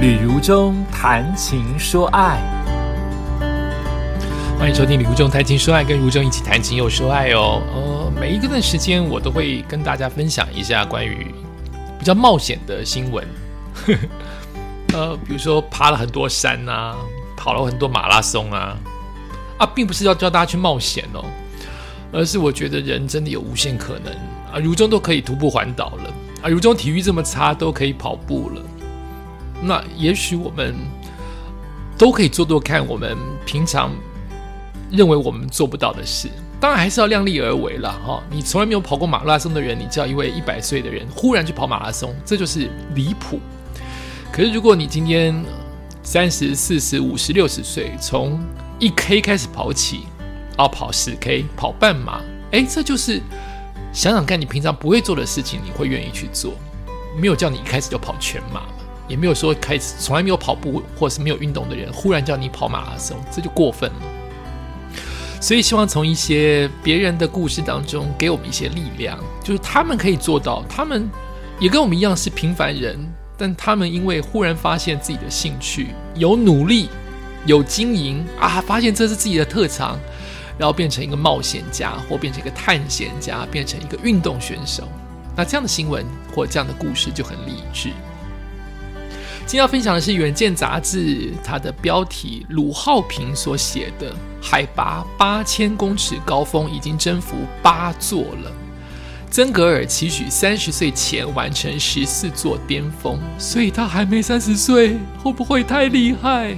旅如中谈情说爱，欢迎收听《旅如中谈情说爱》，跟如中一起谈情又说爱哦。呃，每一个段时间我都会跟大家分享一下关于比较冒险的新闻。呃，比如说爬了很多山啊，跑了很多马拉松啊，啊，并不是要叫大家去冒险哦，而是我觉得人真的有无限可能啊。如中都可以徒步环岛了啊，如中体育这么差都可以跑步了，那也许我们都可以做做看，我们平常认为我们做不到的事。当然还是要量力而为了哈。你从来没有跑过马拉松的人，你叫一位一百岁的人忽然去跑马拉松，这就是离谱。可是，如果你今天三十四十五十六十岁，从一 K 开始跑起，要跑十 K，跑半马，哎，这就是想想看你平常不会做的事情，你会愿意去做。没有叫你一开始就跑全马，也没有说开始从来没有跑步或是没有运动的人，忽然叫你跑马拉松，这就过分了。所以，希望从一些别人的故事当中，给我们一些力量，就是他们可以做到，他们也跟我们一样是平凡人。但他们因为忽然发现自己的兴趣有努力有经营啊，发现这是自己的特长，然后变成一个冒险家，或变成一个探险家，变成一个运动选手。那这样的新闻或这样的故事就很励志。今天要分享的是《远见》杂志，它的标题鲁浩平所写的：“海拔八千公尺高峰已经征服八座了。”曾格尔期许三十岁前完成十四座巅峰，所以他还没三十岁，会不会太厉害？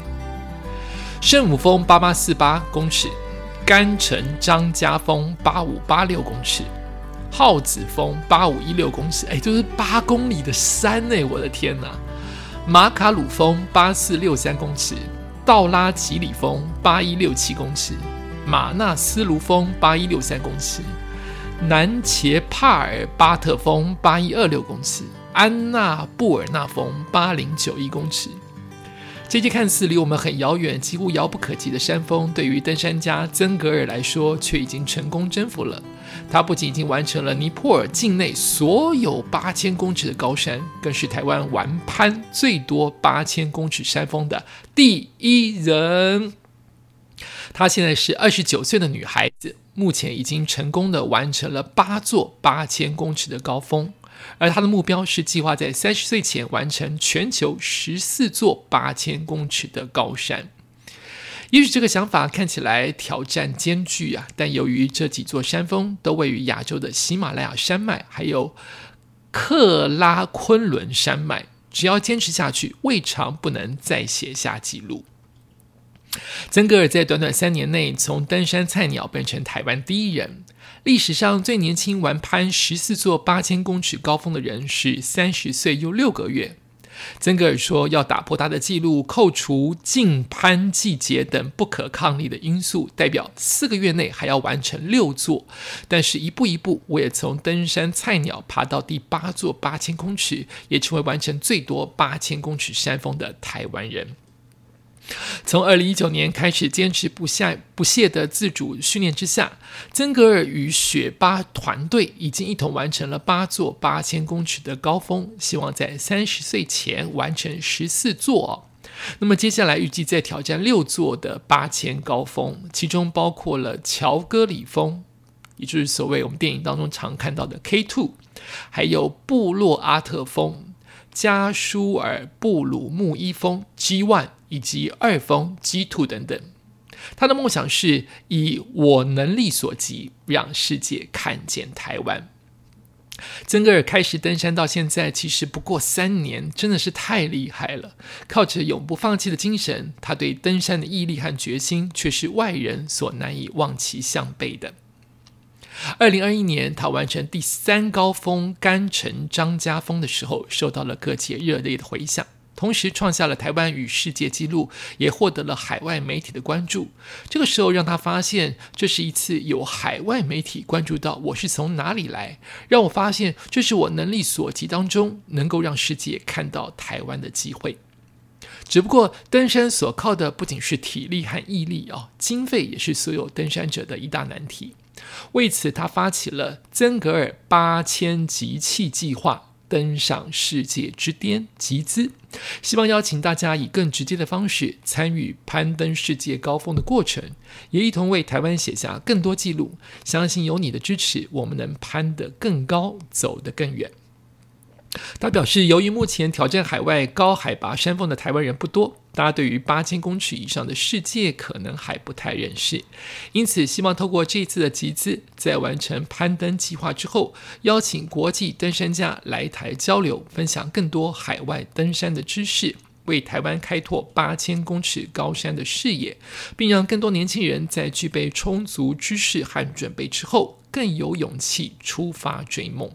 圣母峰八八四八公尺，甘城张家峰八五八六公尺，耗子峰八五一六公尺，哎，就是八公里的山哎，我的天哪！马卡鲁峰八四六三公尺，道拉吉里峰八一六七公尺，马纳斯卢峰八一六三公尺。南茄帕尔巴特峰八一二六公尺，安娜布尔纳峰八零九一公尺。这些看似离我们很遥远、几乎遥不可及的山峰，对于登山家曾格尔来说，却已经成功征服了。他不仅已经完成了尼泊尔境内所有八千公尺的高山，更是台湾完攀最多八千公尺山峰的第一人。她现在是二十九岁的女孩子。目前已经成功的完成了八座八千公尺的高峰，而他的目标是计划在三十岁前完成全球十四座八千公尺的高山。也许这个想法看起来挑战艰巨啊，但由于这几座山峰都位于亚洲的喜马拉雅山脉，还有克拉昆仑山脉，只要坚持下去，未尝不能再写下记录。曾格尔在短短三年内，从登山菜鸟变成台湾第一人。历史上最年轻完攀十四座八千公尺高峰的人是三十岁又六个月。曾格尔说：“要打破他的记录，扣除近攀季节等不可抗力的因素，代表四个月内还要完成六座。但是，一步一步，我也从登山菜鸟爬到第八座八千公尺，也成为完成最多八千公尺山峰的台湾人。”从二零一九年开始，坚持不下不懈的自主训练之下，曾格尔与雪巴团队已经一同完成了八座八千公尺的高峰，希望在三十岁前完成十四座。那么接下来预计再挑战六座的八千高峰，其中包括了乔戈里峰，也就是所谓我们电影当中常看到的 K Two，还有布洛阿特峰、加舒尔布鲁木伊峰 G One。以及二峰、鸡兔等等，他的梦想是以我能力所及，让世界看见台湾。曾格尔开始登山到现在，其实不过三年，真的是太厉害了。靠着永不放弃的精神，他对登山的毅力和决心，却是外人所难以望其项背的。二零二一年，他完成第三高峰甘城张家峰的时候，受到了各界热烈的回响。同时创下了台湾与世界纪录，也获得了海外媒体的关注。这个时候让他发现，这是一次有海外媒体关注到我是从哪里来，让我发现这是我能力所及当中能够让世界看到台湾的机会。只不过登山所靠的不仅是体力和毅力哦，经费也是所有登山者的一大难题。为此，他发起了曾格尔八千集气计划。登上世界之巅集资，希望邀请大家以更直接的方式参与攀登世界高峰的过程，也一同为台湾写下更多记录。相信有你的支持，我们能攀得更高，走得更远。他表示，由于目前挑战海外高海拔山峰的台湾人不多，大家对于八千公尺以上的世界可能还不太认识，因此希望透过这次的集资，在完成攀登计划之后，邀请国际登山家来台交流，分享更多海外登山的知识，为台湾开拓八千公尺高山的视野，并让更多年轻人在具备充足知识和准备之后，更有勇气出发追梦。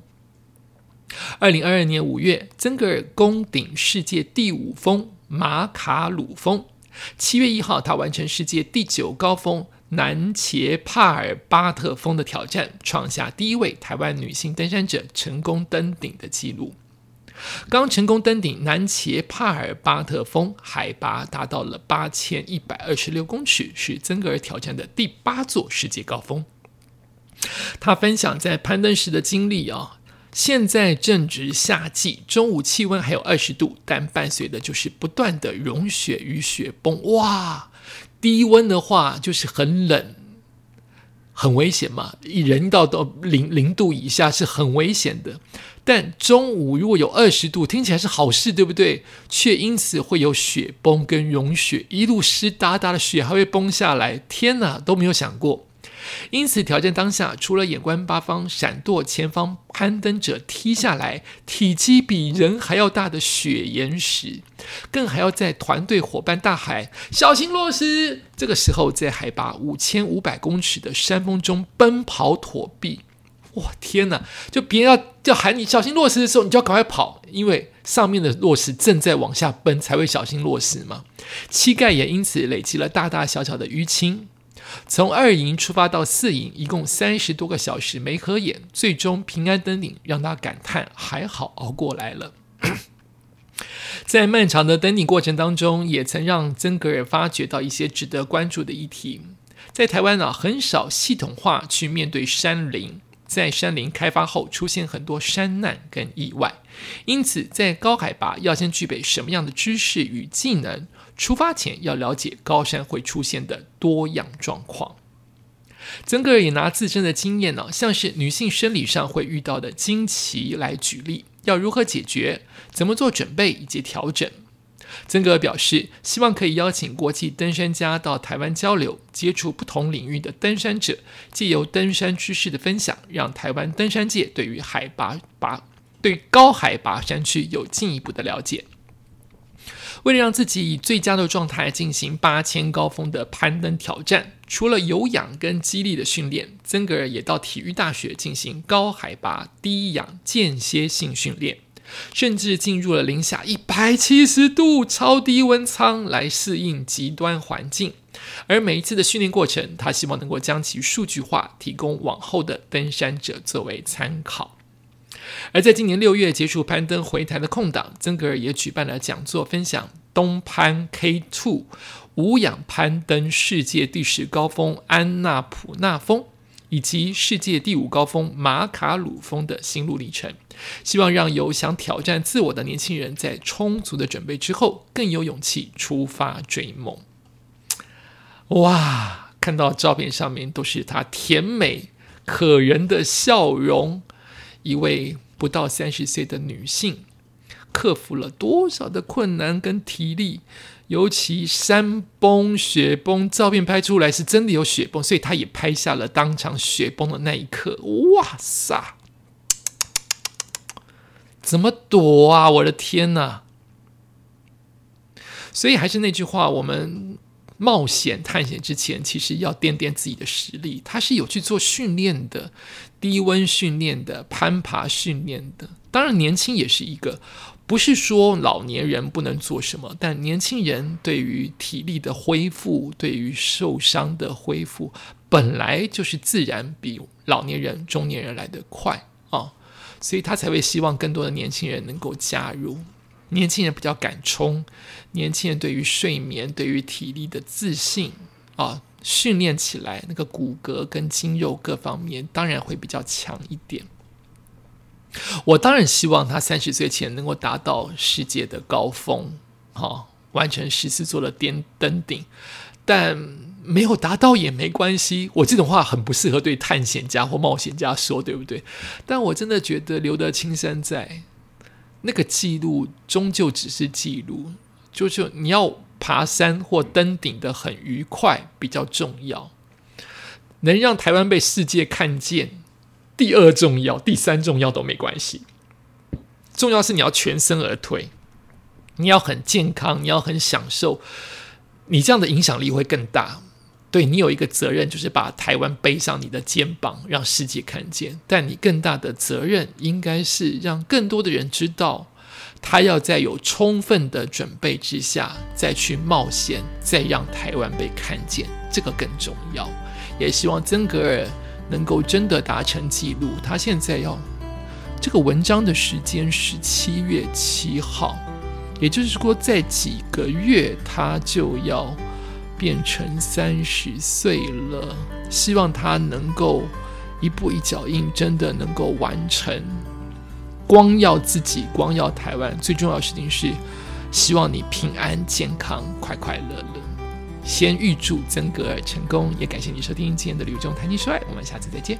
二零二二年五月，曾格尔攻顶世界第五峰马卡鲁峰。七月一号，他完成世界第九高峰南茄帕尔巴特峰的挑战，创下第一位台湾女性登山者成功登顶的纪录。刚成功登顶南茄帕尔巴特峰，海拔达到了八千一百二十六公尺，是曾格尔挑战的第八座世界高峰。他分享在攀登时的经历啊。现在正值夏季，中午气温还有二十度，但伴随的就是不断的融雪与雪崩。哇，低温的话就是很冷，很危险嘛。一人到到零零度以下是很危险的。但中午如果有二十度，听起来是好事，对不对？却因此会有雪崩跟融雪，一路湿哒哒的雪还会崩下来。天哪，都没有想过。因此，挑战当下，除了眼观八方、闪躲前方攀登者踢下来体积比人还要大的雪岩石，更还要在团队伙伴大喊“小心落石”。这个时候，在海拔五千五百公尺的山峰中奔跑躲避，哇天哪！就别人要要喊你小心落石的时候，你就要赶快跑，因为上面的落石正在往下奔，才会小心落石嘛。膝盖也因此累积了大大小小的淤青。从二营出发到四营，一共三十多个小时没合眼，最终平安登顶，让他感叹还好熬过来了。在漫长的登顶过程当中，也曾让曾格尔发觉到一些值得关注的议题。在台湾啊，很少系统化去面对山林，在山林开发后出现很多山难跟意外，因此在高海拔要先具备什么样的知识与技能？出发前要了解高山会出现的多样状况。曾格尔也拿自身的经验呢，像是女性生理上会遇到的经期来举例，要如何解决，怎么做准备以及调整。曾格尔表示，希望可以邀请国际登山家到台湾交流，接触不同领域的登山者，借由登山知识的分享，让台湾登山界对于海拔拔对高海拔山区有进一步的了解。为了让自己以最佳的状态进行八千高峰的攀登挑战，除了有氧跟肌力的训练，曾格尔也到体育大学进行高海拔低氧间歇性训练，甚至进入了零下一百七十度超低温舱来适应极端环境。而每一次的训练过程，他希望能够将其数据化，提供往后的登山者作为参考。而在今年六月结束攀登回台的空档，曾格尔也举办了讲座，分享东攀 K Two 无氧攀登世界第十高峰安纳普纳峰，以及世界第五高峰马卡鲁峰的心路历程，希望让有想挑战自我的年轻人在充足的准备之后，更有勇气出发追梦。哇，看到照片上面都是他甜美可人的笑容，一位。不到三十岁的女性，克服了多少的困难跟体力？尤其山崩雪崩，照片拍出来是真的有雪崩，所以他也拍下了当场雪崩的那一刻。哇塞，怎么躲啊？我的天哪！所以还是那句话，我们。冒险探险之前，其实要掂掂自己的实力。他是有去做训练的，低温训练的，攀爬训练的。当然，年轻也是一个，不是说老年人不能做什么，但年轻人对于体力的恢复，对于受伤的恢复，本来就是自然比老年人、中年人来得快啊，所以他才会希望更多的年轻人能够加入。年轻人比较敢冲，年轻人对于睡眠、对于体力的自信啊，训练起来那个骨骼跟肌肉各方面当然会比较强一点。我当然希望他三十岁前能够达到世界的高峰，哈，完成十四座的巅登顶，但没有达到也没关系。我这种话很不适合对探险家或冒险家说，对不对？但我真的觉得留得青山在，那个记录终究只是记录，就是你要爬山或登顶的很愉快比较重要，能让台湾被世界看见。第二重要，第三重要都没关系。重要是你要全身而退，你要很健康，你要很享受，你这样的影响力会更大。对你有一个责任，就是把台湾背上你的肩膀，让世界看见。但你更大的责任，应该是让更多的人知道，他要在有充分的准备之下再去冒险，再让台湾被看见，这个更重要。也希望曾格尔。能够真的达成记录，他现在要这个文章的时间是七月七号，也就是说，在几个月他就要变成三十岁了。希望他能够一步一脚印，真的能够完成。光要自己，光要台湾，最重要的事情是希望你平安健康，快快乐乐。先预祝曾格尔成功，也感谢你收听今天的《旅游中谈情说爱》，我们下次再见。